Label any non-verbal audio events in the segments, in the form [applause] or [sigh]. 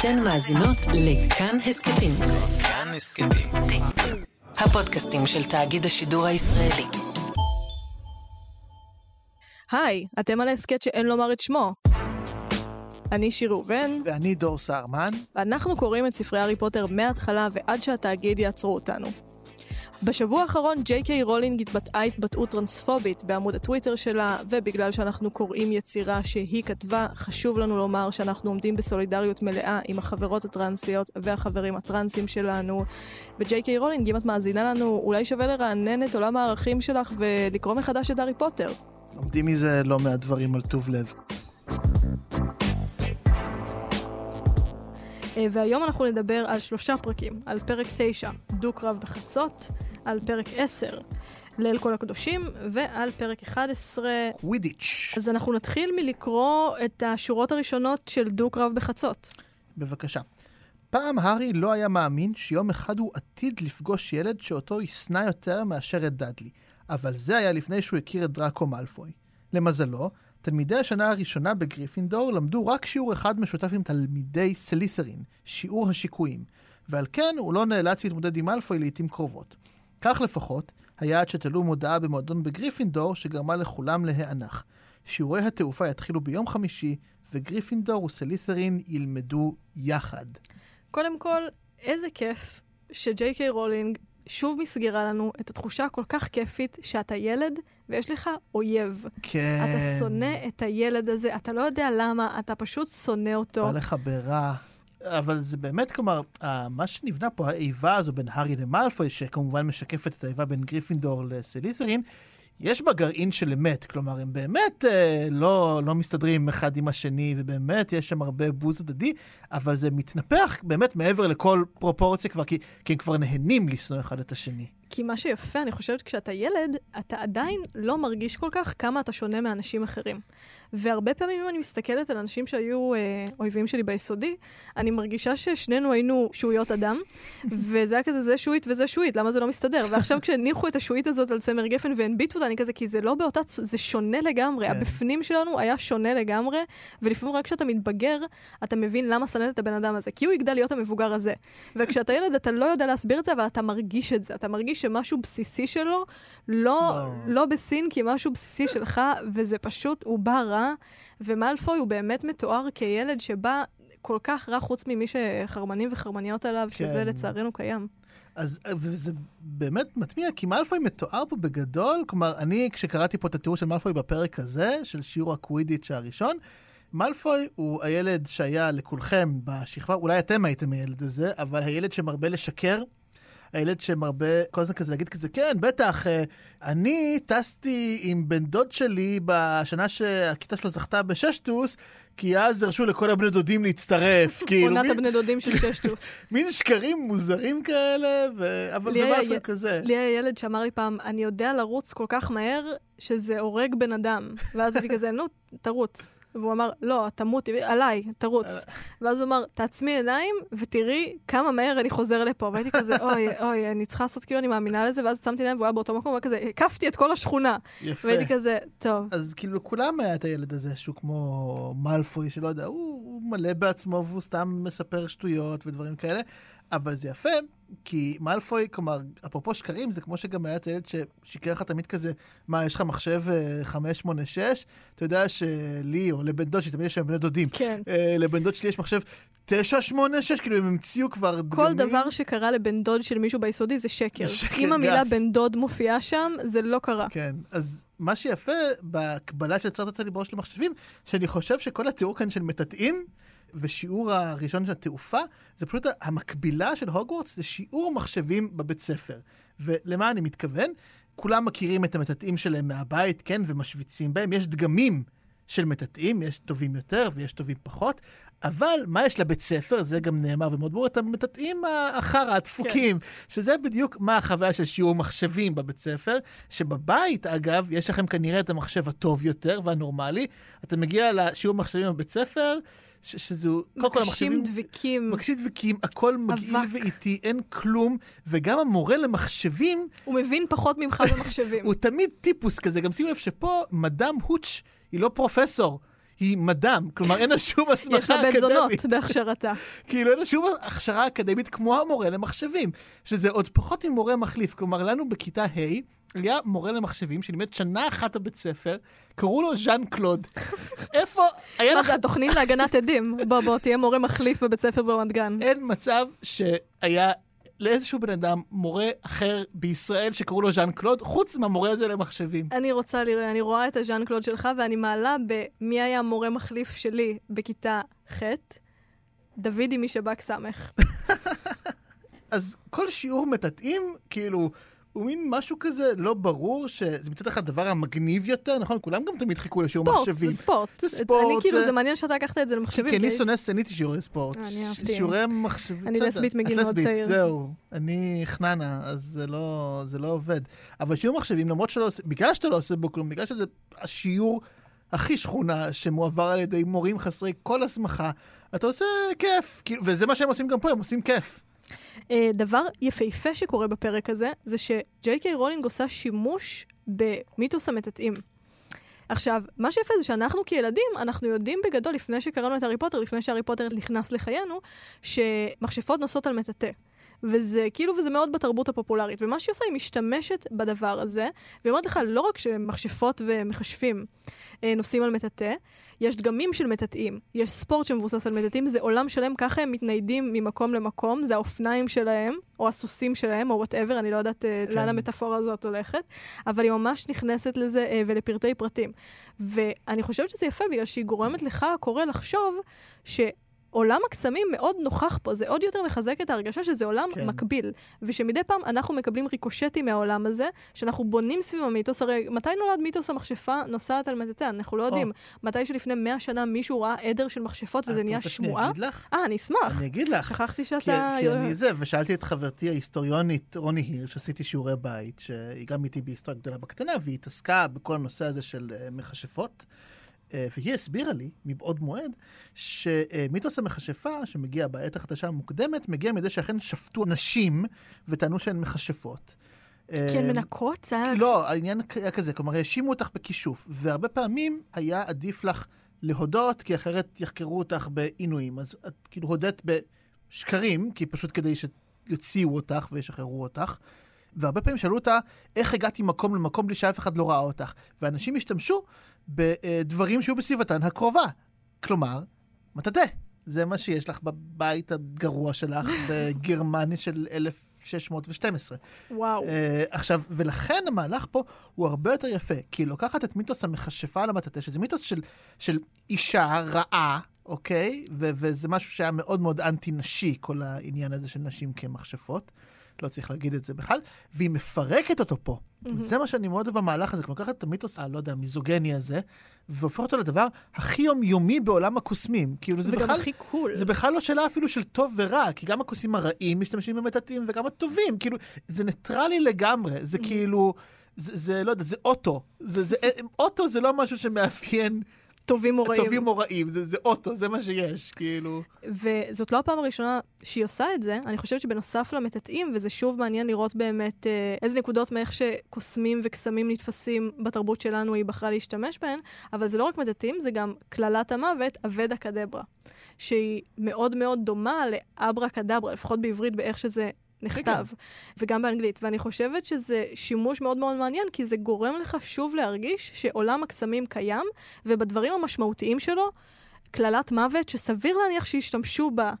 אתן מאזינות לכאן הסכתים. כאן הסכתים. הפודקאסטים של תאגיד השידור הישראלי. היי, אתם על ההסכת שאין לומר את שמו. אני שיר ראובן, ואני דור סהרמן. ואנחנו קוראים את ספרי הארי פוטר מההתחלה ועד שהתאגיד יעצרו אותנו. בשבוע האחרון ג'יי קיי רולינג התבטאה התבטאות טרנספובית בעמוד הטוויטר שלה, ובגלל שאנחנו קוראים יצירה שהיא כתבה, חשוב לנו לומר שאנחנו עומדים בסולידריות מלאה עם החברות הטרנסיות והחברים הטרנסים שלנו. וג'יי קיי רולינג, אם את מאזינה לנו, אולי שווה לרענן את עולם הערכים שלך ולקרוא מחדש את הארי פוטר. לומדים מזה לא מעט דברים על טוב לב. והיום אנחנו נדבר על שלושה פרקים, על פרק 9, דו-קרב בחצות, על פרק 10, ליל כל הקדושים, ועל פרק 11... קווידיץ'. אז אנחנו נתחיל מלקרוא את השורות הראשונות של דו-קרב בחצות. בבקשה. פעם הארי לא היה מאמין שיום אחד הוא עתיד לפגוש ילד שאותו ישנא יותר מאשר את דאדלי, אבל זה היה לפני שהוא הכיר את דראקו מאלפוי. למזלו, תלמידי השנה הראשונה בגריפינדור למדו רק שיעור אחד משותף עם תלמידי סלית'רין, שיעור השיקויים, ועל כן הוא לא נאלץ להתמודד עם מאלפוי לעיתים קרובות. כך לפחות, היה עד שתלו מודעה במועדון בגריפינדור שגרמה לכולם להיאנח. שיעורי התעופה יתחילו ביום חמישי, וגריפינדור וסלית'רין ילמדו יחד. קודם כל, איזה כיף שג'יי קיי רולינג שוב מסגרה לנו את התחושה הכל כך כיפית שאתה ילד ויש לך אויב. כן. אתה שונא את הילד הזה, אתה לא יודע למה, אתה פשוט שונא אותו. בא לך ברע. אבל זה באמת, כלומר, מה שנבנה פה, האיבה הזו בין הארי למאלפוי, שכמובן משקפת את האיבה בין גריפינדור לסלית'רין, יש בה גרעין של אמת. כלומר, הם באמת אה, לא, לא מסתדרים אחד עם השני, ובאמת יש שם הרבה בוז הדדי, אבל זה מתנפח באמת מעבר לכל פרופורציה כבר, כי, כי הם כבר נהנים לשנוא אחד את השני. כי מה שיפה, אני חושבת, כשאתה ילד, אתה עדיין לא מרגיש כל כך כמה אתה שונה מאנשים אחרים. והרבה פעמים אם אני מסתכלת על אנשים שהיו אה, אויבים שלי ביסודי, אני מרגישה ששנינו היינו שועיות אדם, וזה היה כזה, זה שועית וזה שועית, למה זה לא מסתדר? ועכשיו כשהניחו את השועית הזאת על צמר גפן והנביטו אותה, אני כזה, כי זה לא באותה, זה שונה לגמרי. כן. הבפנים שלנו היה שונה לגמרי, ולפעמים רק כשאתה מתבגר, אתה מבין למה שנאת את הבן אדם הזה, כי הוא יגדל להיות המבוגר הזה. וכשאתה ילד, אתה לא יודע להסביר את זה, אבל אתה מרגיש את זה. אתה מרגיש שמשהו בסיסי שלו לא, לא. לא בסין, כי משהו בסיסי שלך, וזה פשוט, הוא בא רע, ומאלפוי הוא באמת מתואר כילד שבא כל כך רע, חוץ ממי שחרמנים וחרמניות עליו, כן. שזה לצערנו קיים. אז וזה באמת מטמיע, כי מאלפוי מתואר פה בגדול, כלומר, אני, כשקראתי פה את התיאור של מאלפוי בפרק הזה, של שיעור הקווידיץ' הראשון, מאלפוי הוא הילד שהיה לכולכם בשכבה, אולי אתם הייתם הילד הזה, אבל הילד שמרבה לשקר, הילד שמרבה כל הזמן כזה להגיד כזה, כן, בטח, אה, אני טסתי עם בן דוד שלי בשנה שהכיתה שלו זכתה בששטוס, כי אז הרשו לכל הבני דודים להצטרף. [laughs] כאילו, עונת מין- הבני דודים של ששטוס. [laughs] מין שקרים מוזרים כאלה, ו... אבל זה באופן י- כזה. לי היה ילד שאמר לי פעם, אני יודע לרוץ כל כך מהר, שזה הורג בן אדם. ואז הייתי כזה, נו, תרוץ. והוא אמר, לא, תמות, עליי, תרוץ. ואז הוא אמר, תעצמי ידיים ותראי כמה מהר אני חוזר לפה. והייתי כזה, [laughs] אוי, אוי, אני צריכה לעשות כאילו אני מאמינה לזה, ואז עצמתי להם והוא היה באותו מקום, וכזה, הקפתי את כל השכונה. יפה. והייתי כזה, טוב. אז כאילו לכולם היה את הילד הזה שהוא כמו מאלפוי, שלא יודע, הוא, הוא מלא בעצמו והוא סתם מספר שטויות ודברים כאלה, אבל זה יפה, כי מאלפוי, כלומר, אפרופו שקרים, זה כמו שגם היה את הילד ששיקר לך תמיד כזה, מה, יש לך מחשב אה, 586? אתה יודע שלי, או לבן דוד שלי, תמיד יש להם בני דודים. כן. אה, לבן דוד שלי יש מחשב 986, כאילו הם המציאו כבר כל דגמים. דבר שקרה לבן דוד של מישהו ביסודי זה שקר. שקר אם המילה גס. בן דוד מופיעה שם, זה לא קרה. כן, אז מה שיפה בהקבלה שיצרת לי בראש למחשבים, שאני חושב שכל התיאור כאן של מטאטאים, ושיעור הראשון של התעופה, זה פשוט המקבילה של הוגוורטס לשיעור מחשבים בבית ספר. ולמה אני מתכוון? כולם מכירים את המטאטאים שלהם מהבית, כן, ומשוויצים בהם. יש דגמים של מטאטאים, יש טובים יותר ויש טובים פחות, אבל מה יש לבית ספר, זה גם נאמר ומאוד ברור, את המטאטאים החרא, הדפוקים, כן. שזה בדיוק מה החוויה של שיעור מחשבים בבית ספר, שבבית, אגב, יש לכם כנראה את המחשב הטוב יותר והנורמלי. אתה מגיע לשיעור מחשבים בבית ספר, ש- שזו, קודם כל המחשבים... מקשים דביקים. מקשים דביקים, הכל מגעיל. ואיטי, אין כלום, וגם המורה למחשבים, הוא מבין פחות ממך במחשבים. הוא תמיד טיפוס כזה. גם שימו לב שפה מדאם הוץ' היא לא פרופסור. היא מדם, כלומר אין לה שום הסמכה יש לה אקדמית. בן זונות בהכשרתה. כאילו אין לה שום הכשרה אקדמית כמו המורה למחשבים, שזה עוד פחות ממורה מחליף. כלומר, לנו בכיתה ה' היה מורה למחשבים שלימד שנה אחת בבית ספר, קראו לו ז'אן קלוד. [laughs] איפה, היה מה זה, התוכנית להגנת עדים? בוא, בוא, תהיה מורה מחליף בבית ספר ברמת גן. אין מצב שהיה לאיזשהו בן אדם מורה אחר בישראל שקראו לו ז'אן קלוד, חוץ מהמורה הזה למחשבים. אני רוצה לראות, אני רואה את הז'אן קלוד שלך, ואני מעלה במי היה מורה מחליף שלי בכיתה ח', דודי משב"כ סמך. [laughs] אז כל שיעור מטאטאים, כאילו, הוא מין משהו כזה לא ברור, שזה מצד אחד הדבר המגניב יותר, נכון? כולם גם תמיד חיכו לשיעור ספורט, מחשבים. זה ספורט. זה ספורט, אני כאילו, זה- מעניין שאתה לקחת את זה למחשבים. כי אני שונא סצנית שיעורי ספורט. אה, אני אהבתי. שיעורי מחשבים. אני. לסבית מגיל מאוד צעיר. זהו. אני חננה, אז זה לא, זה לא עובד. אבל שיעור מחשבים, למרות שלא עושה, בגלל שאתה לא עושה בו כלום, בגלל שזה השיעור הכי שכונה שמועבר על ידי מורים חסרי כל הסמכה, אתה עושה כיף. כאילו, וזה מה שהם עושים גם פה, הם עושים כיף. אה, דבר יפהפה שקורה בפרק הזה, זה שג'יי קיי רולינג עושה שימוש במיתוס המטאטאים. עכשיו, מה שיפה זה שאנחנו כילדים, אנחנו יודעים בגדול, לפני שקראנו את הארי פוטר, לפני שהארי פוטר נכנס לחיינו, שמכשפות נוסעות על מטאטא. וזה כאילו, וזה מאוד בתרבות הפופולרית. ומה שהיא עושה, היא משתמשת בדבר הזה, והיא אומרת לך, לא רק שמכשפות ומכשפים אה, נוסעים על מטאטא, יש דגמים של מטאטאים, יש ספורט שמבוסס על מטאטאים, זה עולם שלם, ככה הם מתניידים ממקום למקום, זה האופניים שלהם, או הסוסים שלהם, או whatever, אני לא יודעת אה, כן. לאן המטאפורה הזאת הולכת, אבל היא ממש נכנסת לזה אה, ולפרטי פרטים. ואני חושבת שזה יפה, בגלל שהיא גורמת לך, הקורא, לחשוב ש... עולם הקסמים מאוד נוכח פה, זה עוד יותר מחזק את ההרגשה שזה עולם כן. מקביל. ושמדי פעם אנחנו מקבלים ריקושטים מהעולם הזה, שאנחנו בונים סביב המיתוס. הרי מתי נולד מיתוס המכשפה נוסעת על מטאטא? אנחנו לא יודעים. מתי שלפני 100 שנה מישהו ראה עדר של מכשפות וזה את נהיה שמועה? אגיד לך? אה, אני אשמח. אני אגיד לך. שכחתי כי, שאתה... כי אני זה, ושאלתי את חברתי ההיסטוריונית רוני הירש, שעשיתי שיעורי בית, שהיא גם איתי בהיסטוריה גדולה בקטנה, והיא התעסקה בכל הנושא הזה של uh, מכשפות. Uh, והיא הסבירה לי, מבעוד מועד, שמיתוס המכשפה, שמגיע בעת החדשה המוקדמת, מגיע מזה שאכן שפטו נשים וטענו שהן מכשפות. כי הן אה, מנקות? זה היה... לא, העניין היה כזה, כלומר, האשימו אותך בכישוף, והרבה פעמים היה עדיף לך להודות, כי אחרת יחקרו אותך בעינויים. אז את כאילו הודית בשקרים, כי פשוט כדי שיוציאו אותך וישחררו אותך. והרבה פעמים שאלו אותה, איך הגעתי ממקום למקום בלי שאף אחד לא ראה אותך? ואנשים השתמשו בדברים שהיו בסביבתן הקרובה. כלומר, מטאטא. זה מה שיש לך בבית הגרוע שלך [laughs] בגרמניה של 1612. וואו. Uh, עכשיו, ולכן המהלך פה הוא הרבה יותר יפה, כי היא לוקחת את מיתוס המכשפה על המטאטא, שזה מיתוס של, של אישה רעה, אוקיי? ו- וזה משהו שהיה מאוד מאוד אנטי-נשי, כל העניין הזה של נשים כמכשפות. לא צריך להגיד את זה בכלל, והיא מפרקת אותו פה. Mm-hmm. זה מה שאני מאוד אוהב במהלך הזה, כלומר, לקחת את המיתוס, הלא יודע, המיזוגני הזה, והופך אותו לדבר הכי יומיומי בעולם הקוסמים. כאילו, זה בכלל... הכי cool. זה בכלל לא שאלה אפילו של טוב ורע, כי גם הקוסמים הרעים משתמשים במטאטאים וגם הטובים, כאילו, זה ניטרלי לגמרי, זה כאילו, זה, זה לא יודע, זה אוטו. זה, זה, אוטו זה לא משהו שמאפיין טובים או רעים. טובים או רעים, זה, זה אוטו, זה מה שיש, כאילו. וזאת לא הפעם הראשונה שהיא עושה את זה, אני חושבת שבנוסף למטאטאים, וזה שוב מעניין לראות באמת אה, איזה נקודות מאיך שקוסמים וקסמים נתפסים בתרבות שלנו היא בחרה להשתמש בהן, אבל זה לא רק מטאטאים, זה גם קללת המוות, אבדה קדברה, שהיא מאוד מאוד דומה לאברה קדברה, לפחות בעברית באיך שזה נכתב, וגם באנגלית. ואני חושבת שזה שימוש מאוד מאוד מעניין, כי זה גורם לך שוב להרגיש שעולם הקסמים קיים, ובדברים המשמעותיים שלו, קללת מוות, שסביר להניח שישתמשו בה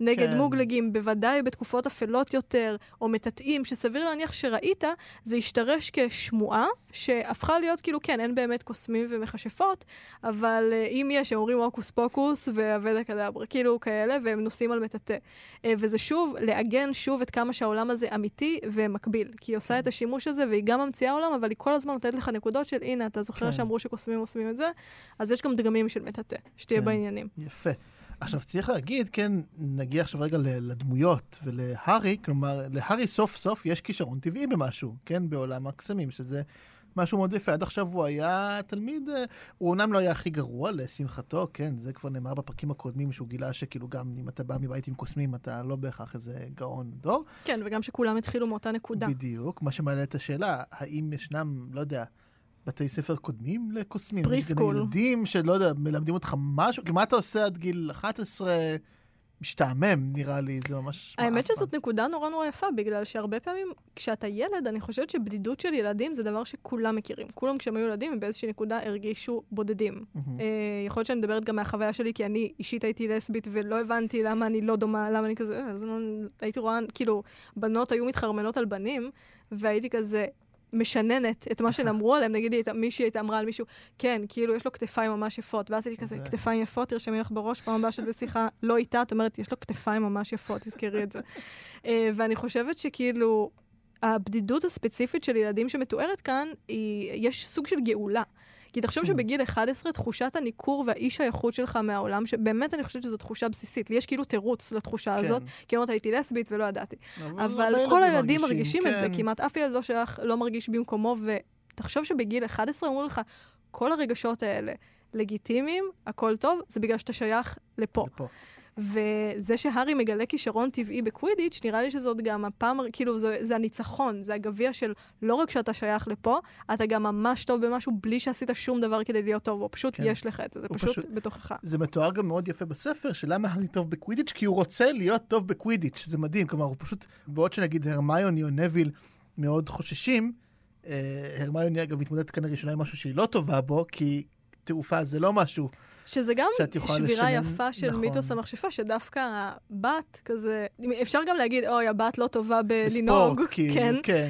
נגד כן. כן. מוגלגים, בוודאי בתקופות אפלות יותר, או מטאטאים, שסביר להניח שראית, זה השתרש כשמועה, שהפכה להיות כאילו, כן, אין באמת קוסמים ומכשפות, אבל uh, אם יש, הם אומרים הוקוס פוקוס ואבדה קדברה, כאילו כאלה, והם נוסעים על מטאטא. Uh, וזה שוב, לעגן שוב את כמה שהעולם הזה אמיתי ומקביל. כי היא עושה את השימוש הזה, והיא גם ממציאה עולם, אבל היא כל הזמן נותנת לך נקודות של, הנה, אתה זוכר כן. שאמרו שקוסמים עושים את זה? אז יש גם דגמים של מטאטא, שתהיה כן. בעניינים. יפה. עכשיו, צריך להגיד, כן, נגיע עכשיו רגע לדמויות ולהארי, כלומר, להארי סוף סוף יש כישרון טבעי במשהו, כן, בעולם הקסמים, שזה משהו מאוד יפה. עד עכשיו הוא היה תלמיד, אה, הוא אומנם לא היה הכי גרוע, לשמחתו, כן, זה כבר נאמר בפרקים הקודמים, שהוא גילה שכאילו גם אם אתה בא מבית עם קוסמים, אתה לא בהכרח איזה גאון דור. כן, וגם שכולם התחילו מאותה נקודה. בדיוק. מה שמעלה את השאלה, האם ישנם, לא יודע, בתי ספר קודמים לקוסמים. פריסקול. ילדים שלא יודע, מלמדים אותך משהו, כי מה אתה עושה עד גיל 11? משתעמם, נראה לי, זה ממש... האמת מעפן. שזאת נקודה נורא נורא יפה, בגלל שהרבה פעמים כשאתה ילד, אני חושבת שבדידות של ילדים זה דבר שכולם מכירים. כולם כשהם היו ילדים הם באיזושהי נקודה הרגישו בודדים. אה, יכול להיות שאני מדברת גם מהחוויה שלי, כי אני אישית הייתי לסבית ולא הבנתי למה אני לא דומה, למה אני כזה, אה, אז הייתי רואה, כאילו, בנות היו מתחרמנות על בנים, והייתי כזה... משננת את מה שהם [laughs] אמרו עליהם, נגיד מישהי הייתה אמרה על מישהו, כן, כאילו יש לו כתפיים ממש יפות, ואז הייתי כזה, זה- כתפיים יפות, תרשמי לך בראש, פעם הבאה שאת בשיחה לא איתה, את אומרת, יש לו כתפיים ממש יפות, תזכרי את זה. [laughs] אה, ואני חושבת שכאילו, הבדידות הספציפית של ילדים שמתוארת כאן, היא, יש סוג של גאולה. כי תחשוב שבגיל 11, תחושת הניכור והאי שייכות שלך מהעולם, שבאמת אני חושבת שזו תחושה בסיסית. לי יש כאילו תירוץ לתחושה כן. הזאת, כי אומרת, הייתי לסבית ולא ידעתי. אבל הרבה כל ילדים הילדים מרגישים את זה, כן. כמעט אף ילד לא שייך, לא מרגיש במקומו, ותחשוב שבגיל 11 אומרים לך, כל הרגשות האלה לגיטימיים, הכל טוב, זה בגלל שאתה שייך לפה. לפה. וזה שהארי מגלה כישרון טבעי בקווידיץ', נראה לי שזאת גם הפעם, כאילו, זה, זה הניצחון, זה הגביע של לא רק שאתה שייך לפה, אתה גם ממש טוב במשהו בלי שעשית שום דבר כדי להיות טוב, או פשוט כן. יש לך את זה, זה פשוט, פשוט- בתוכך. זה מתואר גם מאוד יפה בספר, שלמה הארי טוב בקווידיץ', כי הוא רוצה להיות טוב בקווידיץ', זה מדהים. כלומר, הוא פשוט, בעוד שנגיד הרמיוני או נביל מאוד חוששים, אה, הרמיוני אגב מתמודדת כאן לראשונה עם משהו שהיא לא טובה בו, כי תעופה זה לא משהו. שזה גם שבירה יפה של נכון. מיתוס המכשפה, שדווקא הבת כזה, אפשר גם להגיד, אוי, הבת לא טובה בלנהוג, בספורט, כאילו, כן, כן.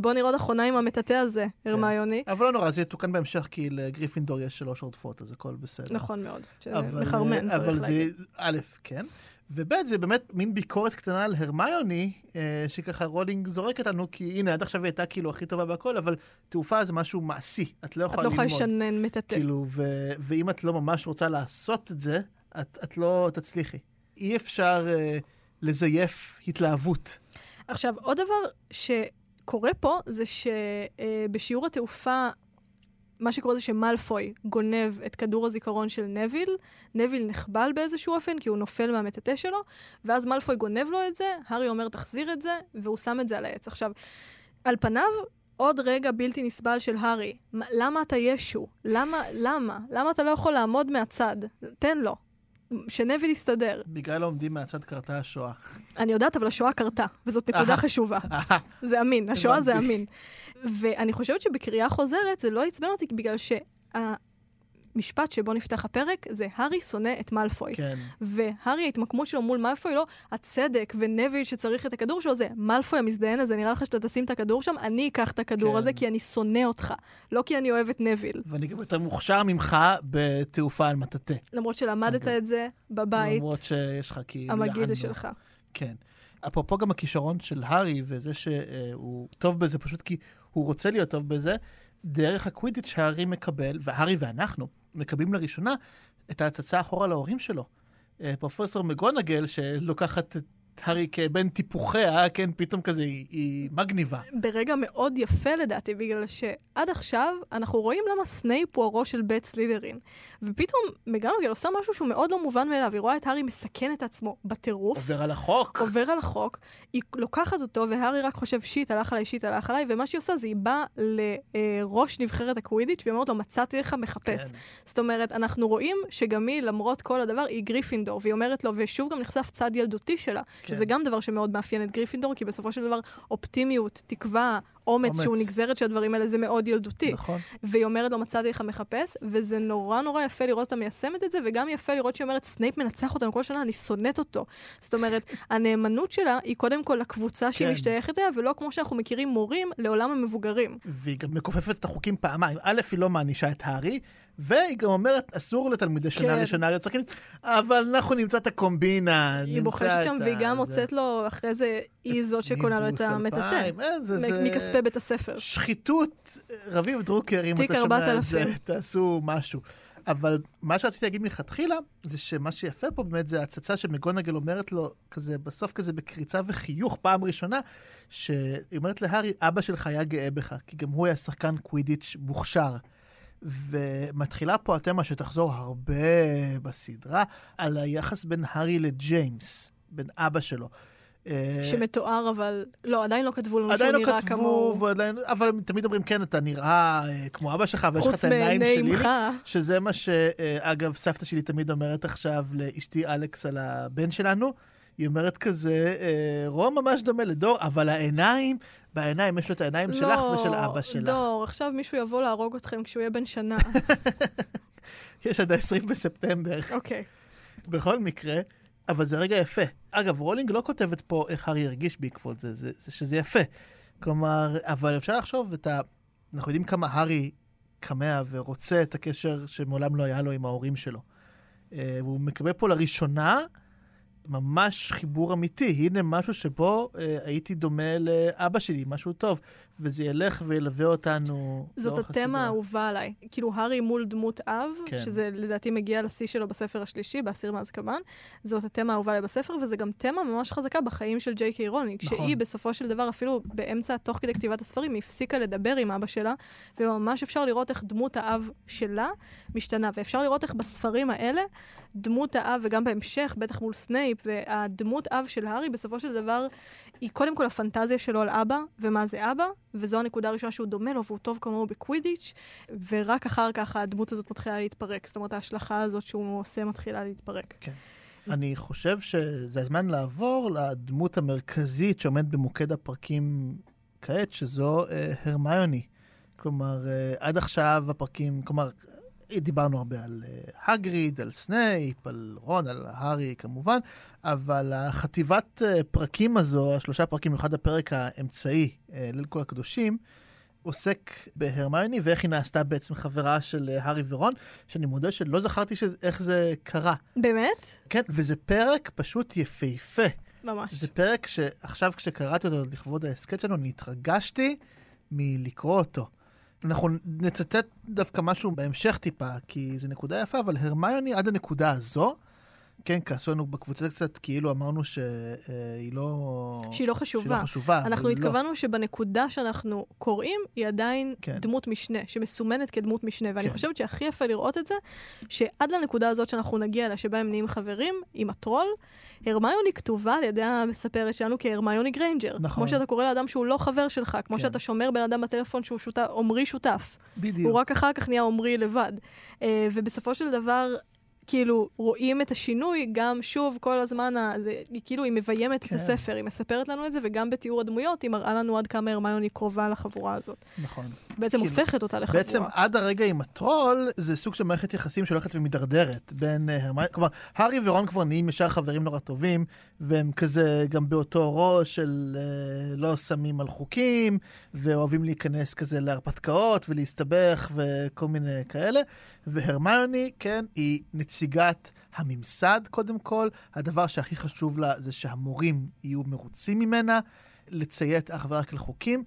בוא נראה עוד אחרונה עם המטאטא הזה, הרמיוני. אבל לא נורא, זה יתוקן בהמשך, כי לגריפינדור יש שלוש רודפות, אז הכל בסדר. נכון מאוד, אבל, שמחרמן, אה, אבל צריך זה, להגיד. א', כן. וב', זה באמת מין ביקורת קטנה על הרמיוני, אה, שככה רולינג זורקת לנו, כי הנה, עד עכשיו היא הייתה כאילו הכי טובה בהכל, אבל תעופה זה משהו מעשי, את לא את יכולה לא ללמוד. יכולה לשנן מטאטא. כאילו, ו- ואם את לא ממש רוצה לעשות את זה, את, את לא תצליחי. אי אפשר אה, לזייף התלהבות. עכשיו, עוד דבר שקורה פה, זה שבשיעור התעופה, מה שקורה זה שמלפוי גונב את כדור הזיכרון של נביל, נביל נחבל באיזשהו אופן, כי הוא נופל מהמטאטא שלו, ואז מלפוי גונב לו את זה, הארי אומר, תחזיר את זה, והוא שם את זה על העץ. עכשיו, על פניו, עוד רגע בלתי נסבל של הארי. מה- למה אתה ישו? למה, למה? למה אתה לא יכול לעמוד מהצד? תן לו. שנביל יסתדר. בגלל העומדים מהצד קרתה השואה. אני יודעת, אבל השואה קרתה, וזאת נקודה אהה. חשובה. אהה, זה אמין, השואה זה. אמין. ואני חושבת שבקריאה חוזרת זה לא עצבן אותי בגלל שהמשפט שבו נפתח הפרק זה הארי שונא את מאלפוי. כן. והארי, ההתמקמות שלו מול מאלפוי, לא הצדק ונביל שצריך את הכדור שלו, זה מאלפוי המזדיין הזה, נראה לך שאתה תשים את הכדור שם, אני אקח את הכדור כן. הזה כי אני שונא אותך, לא כי אני אוהב את נביל. ואני גם יותר מוכשר ממך בתעופה על מטאטא. למרות שלמדת אוקיי. את זה בבית, למרות שיש לך כאילו... המגעיל. שלך. כן. אפרופו גם הכישרון של הארי, וזה שהוא טוב בזה פשוט כי הוא רוצה להיות טוב בזה, דרך הקווידיץ' שהארי מקבל, והארי ואנחנו מקבלים לראשונה את ההצצה אחורה להורים שלו. אה, פרופסור מגונגל, שלוקחת את הארי כבן טיפוחיה, כן, פתאום כזה, היא, היא מגניבה. ברגע מאוד יפה לדעתי, בגלל שעד עכשיו אנחנו רואים למה סנייפ הוא הראש של בית סלידרין. ופתאום מקגונגל עושה משהו שהוא מאוד לא מובן מאליו, היא רואה את הארי מסכן את עצמו בטירוף. עובר על החוק. עובר על החוק, היא לוקחת אותו, והארי רק חושב, shit, הלך עליי, shit, הלך עליי, ומה שהיא עושה זה היא באה לראש נבחרת הקווידיץ' והיא אומרת לו, מצאתי לך מחפש. כן. זאת אומרת, אנחנו רואים שגם היא, למרות כל הדבר, היא גריפינדור, והיא אומרת לו, ושוב גם נחשף צד ילדותי שלה, כן. שזה גם דבר שמאוד מאפיין את גריפינדור, כי בסופו של דבר אופטימיות, תקווה, אומץ, אומץ. שהוא נגזרת של הדברים האלה, זה מאוד ילדותי. נכון. והיא אומרת לו, מצאתי לך מחפש, וזה נורא נורא יפה לראות אותה מיישמת את זה, וגם יפה לראות שהיא אומרת, סנייפ מנצח אותנו כל שנה, אני שונאת אותו. זאת אומרת, [laughs] הנאמנות שלה היא קודם כל לקבוצה שהיא כן. משתייכת אליה, ולא כמו שאנחנו מכירים מורים לעולם המבוגרים. והיא גם מכופפת את החוקים פעמיים. א', היא לא מענישה את הארי, והיא גם אומרת, אסור לתלמידי שנה כן. ראשונה שחקנים, אבל אנחנו נמצא את הקומבינה, היא נמצא בוחשת שם, את והיא ה- גם. מוצאת לו, אחרי זה, היא זאת שקונה לו את המטאטא. אלפיים, מכספי בית הספר. שחיתות, רביב דרוקר, אם אתה שומע את 4000. זה, תעשו משהו. אבל מה שרציתי להגיד מלכתחילה, זה שמה שיפה פה באמת זה הצצה שמגונגל אומרת לו, כזה, בסוף כזה בקריצה וחיוך, פעם ראשונה, שהיא אומרת להארי, אבא שלך היה גאה בך, כי גם הוא היה שחקן קווידיץ' מוכשר. ומתחילה פה התמה שתחזור הרבה בסדרה, על היחס בין הארי לג'יימס, בין אבא שלו. אה, שמתואר, אבל לא, עדיין לא כתבו לנו שהוא לא נראה כתבו, כמוהו. ועדיין, אבל הם תמיד אומרים, כן, אתה נראה אה, כמו אבא שלך, ויש לך את העיניים שלי. שזה מה שאגב, סבתא שלי תמיד אומרת עכשיו לאשתי אלכס על הבן שלנו. היא אומרת כזה, אה, רום ממש דומה לדור, אבל העיניים, בעיניים יש לו את העיניים שלך ושל אבא שלך. לא, דור, עכשיו מישהו יבוא להרוג אתכם כשהוא יהיה בן שנה. [laughs] יש עד ה-20 בספטמבר. אוקיי. בכל מקרה, אבל זה רגע יפה. אגב, רולינג לא כותבת פה איך הארי הרגיש בעקבות זה, זה, זה שזה יפה. כלומר, אבל אפשר לחשוב את ה... אנחנו יודעים כמה הארי כמה ורוצה את הקשר שמעולם לא היה לו עם ההורים שלו. אה, והוא מקבל פה לראשונה ממש חיבור אמיתי. הנה משהו שבו אה, הייתי דומה לאבא שלי, משהו טוב. וזה ילך וילווה אותנו זאת לאורך התמה הסדרה. האהובה עליי. כאילו, הארי מול דמות אב, כן. שזה לדעתי מגיע לשיא שלו בספר השלישי, באסיר מאזקבאן. זאת התמה האהובה עליי בספר, וזה גם תמה ממש חזקה בחיים של ג'יי קיי רולינג. נכון. שהיא בסופו של דבר, אפילו באמצע, תוך כדי כתיבת הספרים, הפסיקה לדבר עם אבא שלה, וממש אפשר לראות איך דמות האב שלה משתנה. ואפשר לראות איך בספרים האלה, דמות האב, וגם בהמשך, בטח מול סנייפ, והדמות אב של הארי, בסופו של דבר, היא קודם כל הפנטזיה שלו על אבא, ומה זה אבא, וזו הנקודה הראשונה שהוא דומה לו, והוא טוב כמוהו בקווידיץ', ורק אחר כך הדמות הזאת מתחילה להתפרק. זאת אומרת, ההשלכה הזאת שהוא עושה מתחילה להתפרק. אני חושב שזה הזמן לעבור לדמות המרכזית שעומדת במוקד הפרקים כעת, שזו אה, הרמיוני. כלומר, אה, עד עכשיו הפרקים, כלומר, דיברנו הרבה על אה, האגריד, על סנייפ, על רון, על הארי כמובן, אבל החטיבת אה, פרקים הזו, השלושה פרקים, במיוחד הפרק האמצעי, אה, ליל כל הקדושים, עוסק בהרמיוני ואיך היא נעשתה בעצם חברה של אה, הארי ורון, שאני מודה שלא זכרתי שזה, איך זה קרה. באמת? כן, וזה פרק פשוט יפהפה. ממש. זה פרק שעכשיו כשקראתי אותו לכבוד ההסכת שלנו, אני התרגשתי מלקרוא אותו. אנחנו נצטט דווקא משהו בהמשך טיפה, כי זו נקודה יפה, אבל הרמיוני עד הנקודה הזו, כן, כעסו לנו בקבוצה קצת, כאילו אמרנו שהיא לא... שהיא לא חשובה. שהיא לא חשובה. אנחנו לא. התכוונו שבנקודה שאנחנו קוראים, היא עדיין כן. דמות משנה, שמסומנת כדמות משנה. ואני כן. חושבת שהכי יפה לראות את זה, שעד לנקודה הזאת שאנחנו נגיע אליה, שבה הם נהיים חברים עם הטרול, הרמיוני כתובה על ידי המספרת שלנו כהרמיוני גריינג'ר. נכון. כמו שאתה קורא לאדם שהוא לא חבר שלך, כמו כן. שאתה שומר בן אדם בטלפון שהוא שותף, עומרי שותף. בדיוק. הוא רק אחר כך נהיה עומרי לבד. אה, ובסופו של דבר, כאילו, רואים את השינוי גם, שוב, כל הזמן, ה- זה, היא כאילו, היא מביימת כן. את הספר, היא מספרת לנו את זה, וגם בתיאור הדמויות, היא מראה לנו עד כמה הרמיוני קרובה לחבורה הזאת. נכון. בעצם כאילו, הופכת אותה לחבורה. בעצם עד הרגע עם הטרול, זה סוג של מערכת יחסים שהולכת ומידרדרת בין uh, הרמיוני, כלומר, הארי ורון כבר נהיים ישר חברים נורא טובים, והם כזה גם באותו ראש של uh, לא שמים על חוקים, ואוהבים להיכנס כזה להרפתקאות ולהסתבך וכל מיני כאלה. והרמיוני, כן, היא נציגת הממסד קודם כל. הדבר שהכי חשוב לה זה שהמורים יהיו מרוצים ממנה. לציית אך ורק לחוקים,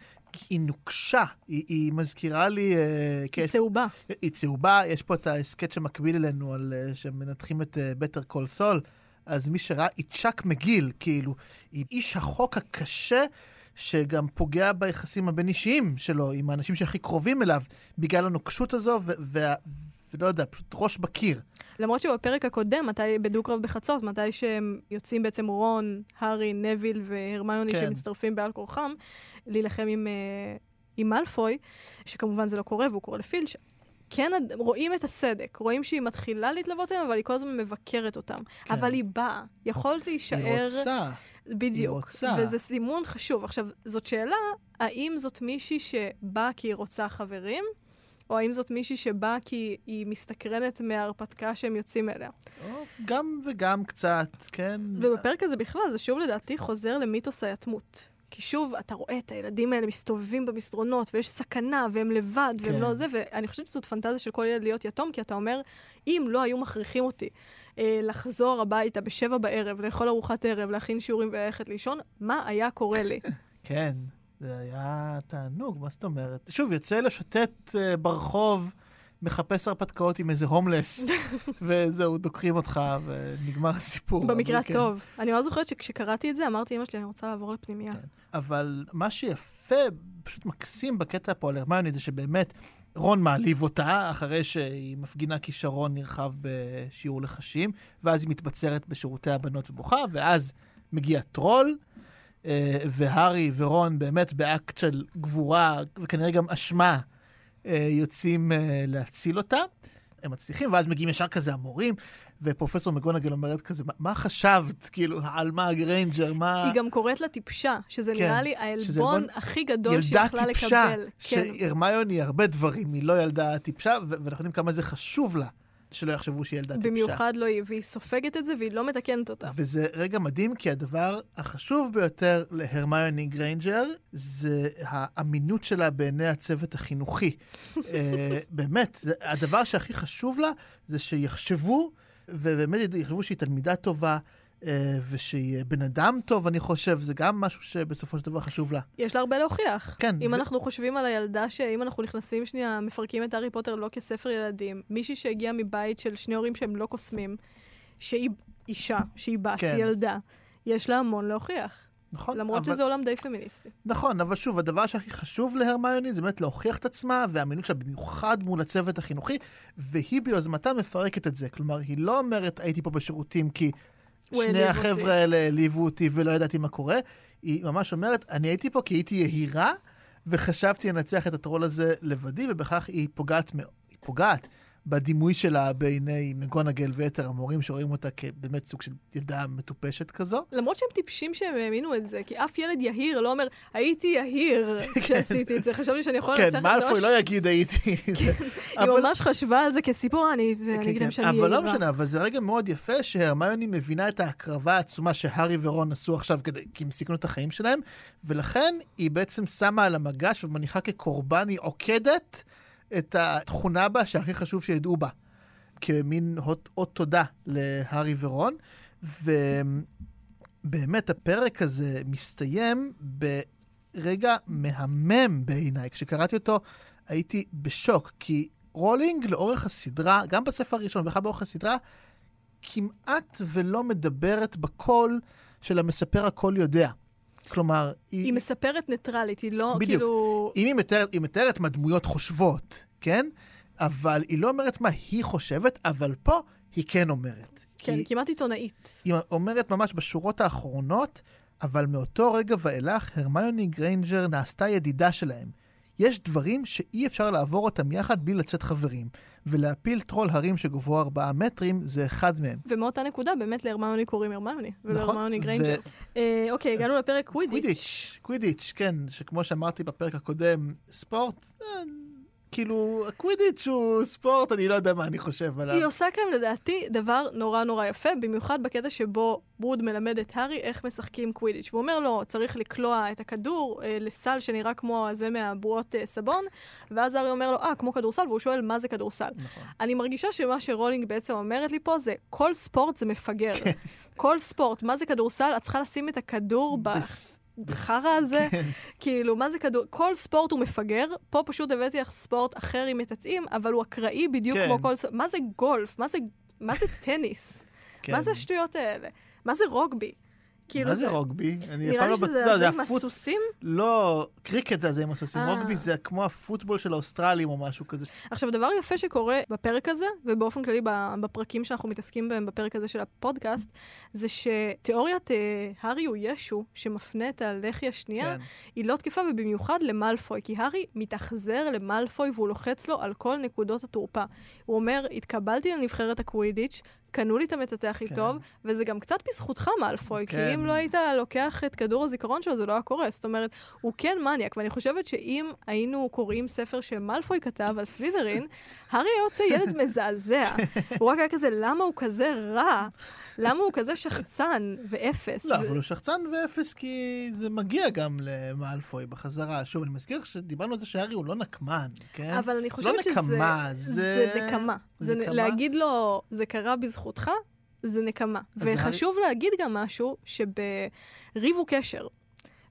היא נוקשה, היא, היא מזכירה לי... אה, היא צהובה. היא צהובה, יש פה את ההסכת שמקביל אלינו, על, uh, שמנתחים את בטר קול סול, אז מי שראה, היא צ'אק מגיל, כאילו, היא איש החוק הקשה, שגם פוגע ביחסים הבין-אישיים שלו, עם האנשים שהכי קרובים אליו, בגלל הנוקשות הזו, ו- וה- ולא יודע, פשוט ראש בקיר. למרות שבפרק הקודם, מתי, בדו-קרב בחצות, מתי שהם יוצאים בעצם רון, הארי, נביל והרמיוני כן. שמצטרפים בעל כורחם, להילחם עם, אה, עם מאלפוי, שכמובן זה לא קורה והוא קורא לפילץ', כן רואים את הסדק, רואים שהיא מתחילה להתלוות אליהם, אבל היא כל הזמן מבקרת אותם. כן. אבל היא באה, יכולת היא להישאר... רוצה. בדיוק. רוצה. וזה סימון חשוב. עכשיו, זאת שאלה, האם זאת מישהי שבאה כי היא רוצה חברים, או האם זאת מישהי שבאה כי היא מסתקרנת מההרפתקה שהם יוצאים אליה. גם וגם קצת, כן. ובפרק הזה בכלל, זה שוב לדעתי חוזר למיתוס היתמות. כי שוב, אתה רואה את הילדים האלה מסתובבים במסדרונות, ויש סכנה, והם לבד, והם כן. לא זה, ואני חושבת שזאת פנטזיה של כל ילד להיות יתום, כי אתה אומר, אם לא היו מכריחים אותי אה, לחזור הביתה בשבע בערב, לאכול ארוחת ערב, להכין שיעורים וללכת לישון, מה היה קורה לי? [laughs] כן, זה היה תענוג, מה זאת אומרת? שוב, יוצא לשוטט uh, ברחוב, מחפש הרפתקאות עם איזה הומלס, [laughs] וזהו, דוקרים אותך, ונגמר הסיפור. במקרה כן. הטוב. אני ממש זוכרת שכשקראתי את זה, אמרתי לאמא שלי, אני רוצה לעבור לפנימייה. כן. אבל מה שיפה, פשוט מקסים בקטע פה על הרמיוני, זה שבאמת רון מעליב אותה, אחרי שהיא מפגינה כישרון נרחב בשיעור לחשים, ואז היא מתבצרת בשירותי הבנות ובוכה, ואז מגיע טרול, אה, והארי ורון באמת באקט של גבורה וכנראה גם אשמה אה, יוצאים אה, להציל אותה. הם מצליחים, ואז מגיעים ישר כזה המורים, ופרופסור מקגונגל אומרת כזה, "מה- חשבת, כאילו, על מה גריינג'ר, מה... היא גם קוראת לה טיפשה, שזה כן, נראה לי העלבון עלבון- הכי גדול שהיא ילדה יכלה טיפשה, לקבל. כן. שהרמיוני היא הרבה דברים, היא לא ילדה טיפשה, ואנחנו יודעים כמה זה חשוב לה, שלא יחשבו שהיא ילדה טיפשה. במיוחד לא היא, והיא סופגת את זה והיא לא מתקנת אותה. וזה רגע מדהים, כי הדבר החשוב ביותר להרמיוני גריינג'ר זה האמינות שלה בעיני הצוות החינוכי. [laughs] אה, באמת, זה, הדבר שהכי חשוב לה זה שיחשבו, ובאמת יחשבו שהיא תלמידה טובה. אה, ושהיא בן אדם טוב, אני חושב, זה גם משהו שבסופו של דבר חשוב לה. יש לה הרבה להוכיח. כן, אם ו- אנחנו חושבים על הילדה, שאם אנחנו נכנסים שנייה, מפרקים את הארי פוטר לא כספר ילדים, מישהי שהגיעה מבית של שני הורים שהם לא קוסמים, שהיא אישה, שהיא בת, כן. ילדה, יש לה המון להוכיח. נכון? למרות אבל- שזה עולם די פמיניסטי. נכון, אבל שוב, הדבר שהכי חשוב להרמיוני זה באמת להוכיח את עצמה, והאמינות שלה במיוחד מול הצוות החינוכי, והיא ביוזמתה מפרקת את זה. כלומר, היא לא אומרת, הייתי פה בשירותים כי שני החבר'ה אותי." האלה העליבו אותי ולא ידעתי מה קורה. היא ממש אומרת, אני הייתי פה כי הייתי יהירה, וחשבתי לנצח את הטרול הזה לבדי, ובכך היא פוגעת, היא פוגעת בדימוי שלה בעיני מגונגל ויתר המורים שרואים אותה כבאמת סוג של ילדה מטופשת כזו. למרות שהם טיפשים שהם האמינו את זה, כי אף ילד יהיר לא אומר, הייתי יהיר [laughs] כשעשיתי את זה, חשבתי שאני יכולה לנצח כן, את זה. מאלפוי ממש- לא יגיד הייתי... [laughs] זה- היא ממש חשבה על זה כסיפור, אני כן, אגיד כן, להם שאני יהירה. אבל לא משנה, אבל זה רגע מאוד יפה שהרמיוני מבינה את ההקרבה העצומה שהארי ורון עשו עכשיו כי הם סיכנו את החיים שלהם, ולכן היא בעצם שמה על המגש ומניחה כקורבן, היא עוקדת את התכונה בה שהכי חשוב שידעו בה, כמין אות, אות תודה להארי ורון, ובאמת הפרק הזה מסתיים ברגע מהמם בעיניי. כשקראתי אותו הייתי בשוק, כי רולינג לאורך הסדרה, גם בספר הראשון ובכלל באורך הסדרה, כמעט ולא מדברת בקול של המספר הכל יודע. כלומר, היא מספרת ניטרלית, היא לא בדיוק. כאילו... אם היא מתארת, היא מתארת מה דמויות חושבות, כן? אבל היא לא אומרת מה היא חושבת, אבל פה היא כן אומרת. כן, כי כמעט עיתונאית. היא אומרת ממש בשורות האחרונות, אבל מאותו רגע ואילך, הרמיוני גריינג'ר נעשתה ידידה שלהם. יש דברים שאי אפשר לעבור אותם יחד בלי לצאת חברים, ולהפיל טרול הרים שגובהו ארבעה מטרים זה אחד מהם. ומאותה נקודה באמת להרמיוני קוראים הרמיוני, נכון, ולהרמיוני ו- גריינג'ר. אה, אוקיי, הגענו לפרק קווידיץ'. קווידיץ', קווידיץ', כן, שכמו שאמרתי בפרק הקודם, ספורט, אה, כאילו, קווידיץ' הוא ספורט, אני לא יודע מה אני חושב עליו. היא עושה כאן לדעתי דבר נורא נורא יפה, במיוחד בקטע שבו ווד מלמד את הארי איך משחקים קווידיץ'. והוא אומר לו, צריך לקלוע את הכדור אה, לסל שנראה כמו הזה מהבועות אה, סבון, ואז הארי אומר לו, אה, כמו כדורסל, והוא שואל, מה זה כדורסל? נכון. אני מרגישה שמה שרולינג בעצם אומרת לי פה זה, כל ספורט זה מפגר. כן. כל ספורט, מה זה כדורסל? את צריכה לשים את הכדור ב... בחרא הזה, כן. כאילו, מה זה כדור... כל ספורט הוא מפגר, פה פשוט הבאתי לך ספורט אחר עם מטאטאים, אבל הוא אקראי בדיוק כן. כמו כל ספורט. מה זה גולף? מה זה, מה זה [laughs] טניס? כן. מה זה השטויות האלה? מה זה רוגבי? כאילו מה זה רוגבי? אני אף נראה פעם לי לא שזה בטוח, זה זה עם הפוט... הסוסים. לא, קריקט זה הזה עם הסוסים, אה. רוגבי זה כמו הפוטבול של האוסטרלים או משהו כזה. עכשיו, דבר יפה שקורה בפרק הזה, ובאופן כללי בפרקים שאנחנו מתעסקים בהם בפרק הזה של הפודקאסט, זה שתיאוריית אה, הארי הוא ישו, שמפנה את הלחי השנייה, כן. היא לא תקפה, ובמיוחד למלפוי, כי הארי מתאכזר למלפוי והוא לוחץ לו על כל נקודות התורפה. הוא אומר, התקבלתי לנבחרת הקווידיץ', קנו לי את המטאטא הכי כן. טוב, וזה גם קצת בזכותך, מאלפוי, כן. כי אם לא היית לוקח את כדור הזיכרון שלו, זה לא היה קורה. זאת אומרת, הוא כן מניאק, ואני חושבת שאם היינו קוראים ספר שמאלפוי כתב על סלידרין, [laughs] הארי היה יוצא ילד מזעזע. הוא רק היה כזה, למה הוא כזה רע? למה הוא כזה שחצן ואפס? לא, אבל הוא שחצן ואפס כי זה מגיע גם למאלפוי בחזרה. שוב, אני מזכיר לך שדיברנו על זה שהארי הוא לא נקמן, כן? אבל אני זה חושבת לא שזה... נקמה, זה זה... נקמה. זה נקמה? להגיד לו, זה קרה בזכותך, זה נקמה. וחשוב להגיד גם משהו, שבריב הוא קשר.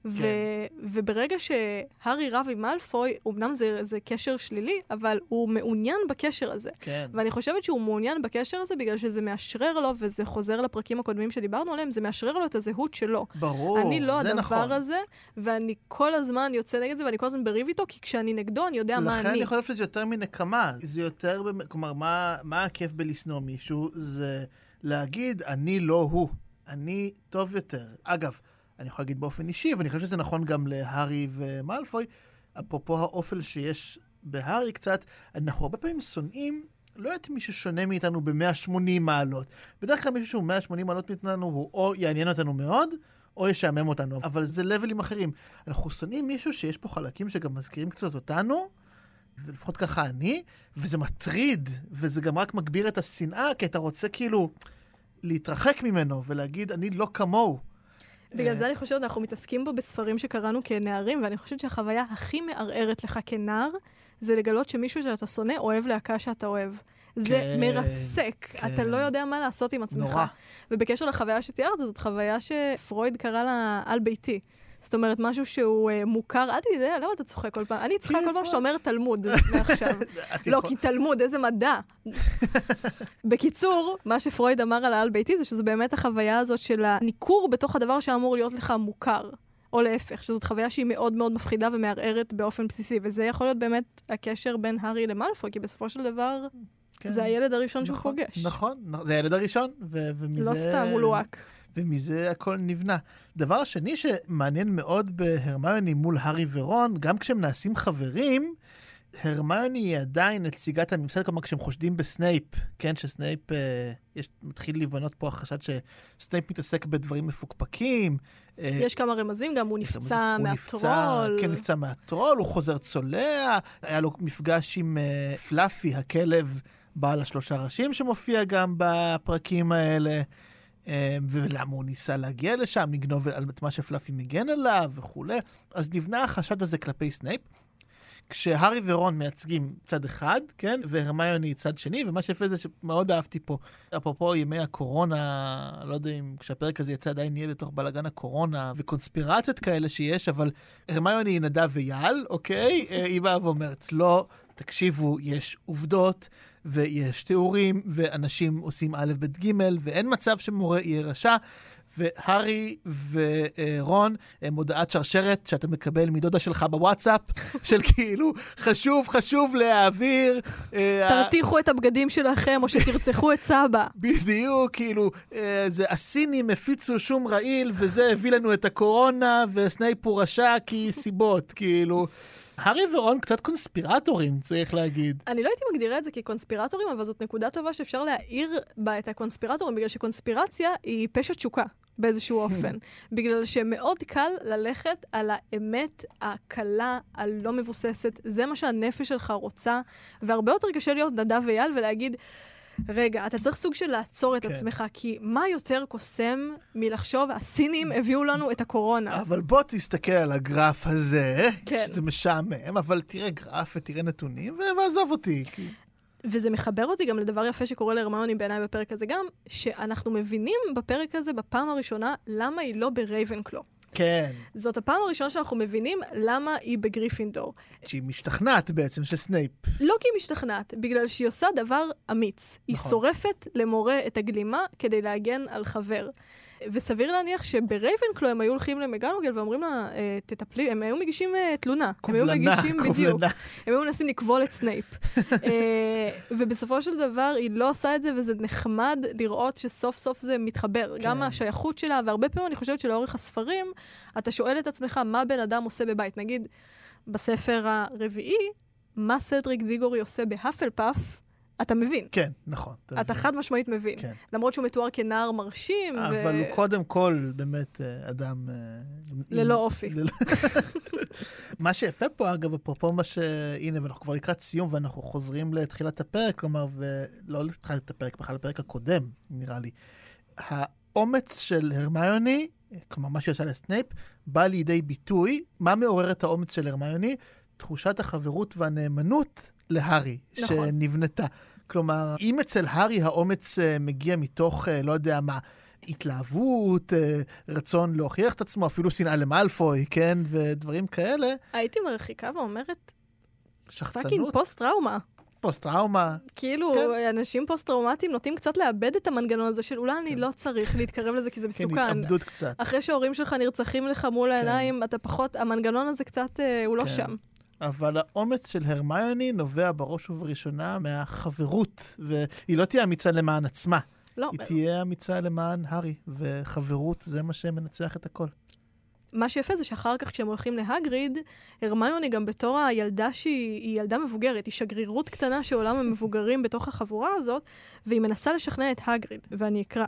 ו- כן. וברגע שהארי רב עם מאלפוי, אמנם זה, זה קשר שלילי, אבל הוא מעוניין בקשר הזה. כן. ואני חושבת שהוא מעוניין בקשר הזה בגלל שזה מאשרר לו, וזה חוזר לפרקים הקודמים שדיברנו עליהם, זה מאשרר לו את הזהות שלו. ברור, אני לא זה הדבר נכון. הזה, ואני כל הזמן יוצא נגד זה, ואני כל הזמן בריב איתו, כי כשאני נגדו, אני יודע מה לכן אני. אני חושב שזה יותר מנקמה. זה יותר, כלומר, מה, מה הכיף בלשנוא מישהו? זה להגיד, אני לא הוא. אני טוב יותר. אגב, אני יכול להגיד באופן אישי, ואני חושב שזה נכון גם להארי ומאלפוי, אפרופו האופל שיש בהארי קצת, אנחנו הרבה פעמים שונאים לא את מי ששונה מאיתנו ב-180 מעלות. בדרך כלל מישהו שהוא 180 מעלות מאיתנו, הוא או יעניין אותנו מאוד, או ישעמם אותנו, אבל זה לבלים אחרים. אנחנו שונאים מישהו שיש פה חלקים שגם מזכירים קצת אותנו, ולפחות ככה אני, וזה מטריד, וזה גם רק מגביר את השנאה, כי אתה רוצה כאילו להתרחק ממנו ולהגיד, אני לא כמוהו. בגלל זה אני חושבת, אנחנו מתעסקים בו בספרים שקראנו כנערים, ואני חושבת שהחוויה הכי מערערת לך כנער, זה לגלות שמישהו שאתה שונא אוהב להקה שאתה אוהב. זה כן, מרסק, כן. אתה לא יודע מה לעשות עם עצמך. נורא. ובקשר לחוויה שתיארת, זאת חוויה שפרויד קרא לה על-ביתי. זאת אומרת, משהו שהוא אה, מוכר, אל תדע, למה אתה צוחק כל פעם? אני צריכה כל פעם שאתה אומר תלמוד [laughs] מעכשיו. לא, כי תלמוד, איזה מדע. [laughs] בקיצור, מה שפרויד אמר על העל-ביתי זה שזו באמת החוויה הזאת של הניכור בתוך הדבר שאמור להיות לך מוכר. או להפך, שזאת חוויה שהיא מאוד מאוד מפחידה ומערערת באופן בסיסי, וזה יכול להיות באמת הקשר בין הארי למאלפוי, כי בסופו של דבר כן. זה הילד הראשון שהוא נכון, פוגש. נכון, נכון, זה הילד הראשון, ומזה... לא סתם, הוא לוהק. ומזה הכל נבנה. דבר שני שמעניין מאוד בהרמיוני מול הארי ורון, גם כשהם נעשים חברים, הרמיוני היא עדיין נציגת הממסד, כלומר כשהם חושדים בסנייפ, כן, שסנייפ, אה, יש, מתחיל להיבנות פה החשד שסנייפ מתעסק בדברים מפוקפקים. אה, יש כמה רמזים, גם הוא נפצע מהטרול. כן, נפצע מהטרול, הוא חוזר צולע, היה לו מפגש עם uh, פלאפי, הכלב בעל השלושה ראשים שמופיע גם בפרקים האלה. Um, ולמה הוא ניסה להגיע לשם, לגנוב את מה שפלאפי מגן עליו וכולי. אז נבנה החשד הזה כלפי סנייפ. כשהארי ורון מייצגים צד אחד, כן, והרמיוני צד שני, ומה שיפה זה שמאוד אהבתי פה, אפרופו ימי הקורונה, לא יודע אם כשהפרק הזה יצא עדיין נהיה בתוך בלאגן הקורונה וקונספירציות כאלה שיש, אבל הרמיוני היא נדב אייל, אוקיי? אה, היא באה ואומרת, לא, תקשיבו, יש עובדות ויש תיאורים, ואנשים עושים א', ב', ג', ואין מצב שמורה יהיה רשע. והארי ורון, הם הודעת שרשרת שאתה מקבל מדודה שלך בוואטסאפ, [laughs] של כאילו, חשוב, חשוב להעביר. אה, תרתיחו את הבגדים שלכם, או שתרצחו את סבא. [laughs] בדיוק, כאילו, אה, זה הסינים הפיצו שום רעיל, וזה הביא לנו את הקורונה, וסנייפ הוא רשע כי סיבות, כאילו. הארי ורון קצת קונספירטורים, צריך להגיד. אני לא הייתי מגדירה את זה כקונספירטורים, אבל זאת נקודה טובה שאפשר להעיר בה את הקונספירטורים, בגלל שקונספירציה היא פשע תשוקה. באיזשהו [laughs] אופן. בגלל שמאוד קל ללכת על האמת הקלה, הלא מבוססת. זה מה שהנפש שלך רוצה, והרבה יותר קשה להיות נדב אייל ולהגיד, רגע, אתה צריך סוג של לעצור את כן. עצמך, כי מה יותר קוסם מלחשוב, הסינים הביאו לנו את הקורונה. אבל בוא תסתכל על הגרף הזה, כן. שזה משעמם, אבל תראה גרף ותראה נתונים, ועזוב אותי. כי- וזה מחבר אותי גם לדבר יפה שקורה להרמיוני בעיניי בפרק הזה גם, שאנחנו מבינים בפרק הזה בפעם הראשונה למה היא לא ברייבנקלו. כן, זאת הפעם הראשונה שאנחנו מבינים למה היא בגריפינדור. שהיא משתכנעת בעצם שסנייפ. לא כי היא משתכנעת, בגלל שהיא עושה דבר אמיץ. היא נכון. שורפת למורה את הגלימה כדי להגן על חבר. וסביר להניח שברייבנקלו הם היו הולכים למקגונגל ואומרים לה, "אה, תטפלי, הם היו מגישים אה, תלונה. הם היו קובלנה, מגישים, בדיוק. קובלנה. הם היו מנסים לקבול את סנייפ. אה, ובסופו של דבר היא לא עושה את זה, וזה נחמד לראות שסוף סוף זה מתחבר. כן. גם השייכות שלה, והרבה פעמים אני חושבת שלאורך הספרים, אתה שואל את עצמך מה בן אדם עושה בבית. נגיד, בספר הרביעי, מה סדריק דיגורי עושה בהאפל פאף, אתה מבין. כן, נכון. אתה מבין. חד משמעית מבין. כן. למרות שהוא מתואר כנער מרשים, אבל הוא קודם כל באמת אה, אדם... אה, ללא עם- אופי. ללא- [laughs] מה שיפה פה, אגב, אפרופו מה ש... הנה, ואנחנו כבר לקראת סיום, ואנחנו חוזרים לתחילת הפרק, כלומר, ולא לתחילת הפרק, בכלל לפרק הקודם, נראה לי. האומץ של הרמיוני, כלומר, מה שהיא עושה לסנייפ, בא לידי ביטוי. מה מעורר את האומץ של הרמיוני? תחושת החברות והנאמנות להארי, נכון. שנבנתה. כלומר, אם אצל הארי האומץ אה, מגיע מתוך, אה, לא יודע מה, התלהבות, אה, רצון להוכיח את עצמו, אפילו שנאה למאלפוי, כן, ודברים כאלה, הייתי מרחיקה ואומרת, fucking שחצנות, פוסט-טראומה. פוסט-טראומה, כאילו, כן. אנשים פוסט-טראומטיים נוטים קצת לאבד את המנגנון הזה של אולי אני לא צריך להתקרב לזה כי זה [laughs] כן, מסוכן. התאבדות קצת. אחרי שההורים שלך נרצחים לך מול העיניים, אתה פחות, המנגנון הזה קצת, אה, הוא לא כן. שם. אבל האומץ של הרמיוני נובע בראש ובראשונה מהחברות, והיא לא תהיה אמיצה למען עצמה, לא, היא תהיה אמיצה למען הארי, וחברות זה מה שמנצח את הכל. מה שיפה זה שאחר כך כשהם הולכים להגריד, הרמיוני גם בתור הילדה שהיא היא ילדה מבוגרת, היא שגרירות קטנה של עולם המבוגרים בתוך החבורה הזאת, והיא מנסה לשכנע את הגריד, ואני אקרא.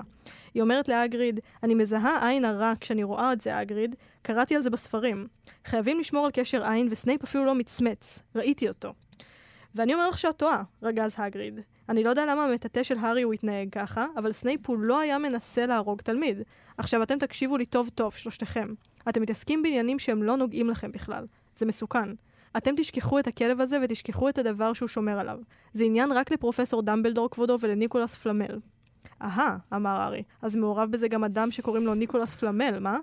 היא אומרת להגריד, אני מזהה עין הרע כשאני רואה את זה, הגריד, קראתי על זה בספרים. חייבים לשמור על קשר עין, וסנייפ אפילו לא מצמץ. ראיתי אותו. ואני אומר לך שאת טועה, רגז הגריד. אני לא יודע למה המטאטא של הארי הוא התנהג ככה, אבל סנייפ הוא לא היה מנסה להרוג תלמיד. עכשיו אתם תקשיבו לי טוב טוב, שלושתכם. אתם מתעסקים בעניינים שהם לא נוגעים לכם בכלל. זה מסוכן. אתם תשכחו את הכלב הזה ותשכחו את הדבר שהוא שומר עליו. זה עניין רק לפרופסור דמבלדור כבודו ולניקולס פלמל. אהה, אמר הארי, אז מעורב בזה גם אדם שקוראים לו ניקולס פלמל, מה?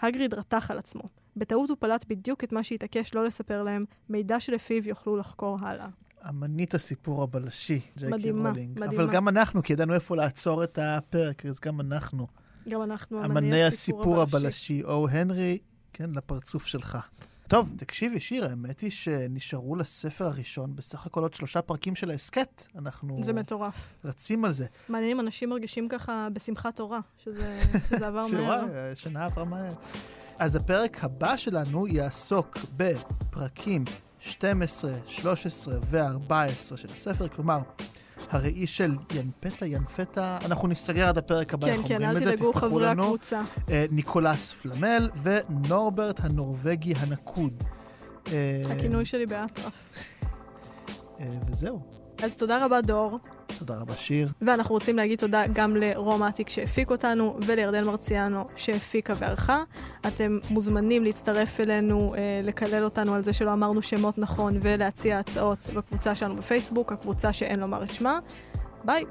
הגריד רתח על עצמו. בטעות הוא פלט בדיוק את מה שהתעקש לא לספר להם, מידע שלפיו יוכלו לחקור הלאה. אמנית הסיפור הבלשי, ג'יי קיי מדהימה, רולינג. מדהימה. אבל גם אנחנו, כי ידענו איפה לעצור את הפרק, אז גם אנחנו. גם אנחנו אמני הסיפור הבלשי, או הנרי, כן, לפרצוף שלך. טוב, תקשיבי, שיר, האמת היא שנשארו לספר הראשון בסך הכל עוד שלושה פרקים של ההסכת. אנחנו זה מטורף. רצים על זה. מעניין אם אנשים מרגישים ככה בשמחת תורה, שזה, [laughs] שזה עבר מהר. שנה עברה מהר. אז הפרק הבא שלנו יעסוק בפרקים 12, 13 ו-14 של הספר, כלומר, הראי של ינפתה, ינפתה, אנחנו נסתגר עד הפרק הבא, כן, איך כן, אומרים את זה, תדאגו תסלחו חברי לנו. הקבוצה. אה, ניקולס פלמל ונורברט הנורבגי הנקוד. אה, הכינוי שלי באטרף. אה, וזהו. אז תודה רבה, דור. תודה רבה, שיר. ואנחנו רוצים להגיד תודה גם לרומטיק שהפיק אותנו ולירדן מרציאנו שהפיקה וערכה. אתם מוזמנים להצטרף אלינו, אה, לקלל אותנו על זה שלא אמרנו שמות נכון ולהציע הצעות בקבוצה שלנו בפייסבוק, הקבוצה שאין לומר את שמה. ביי.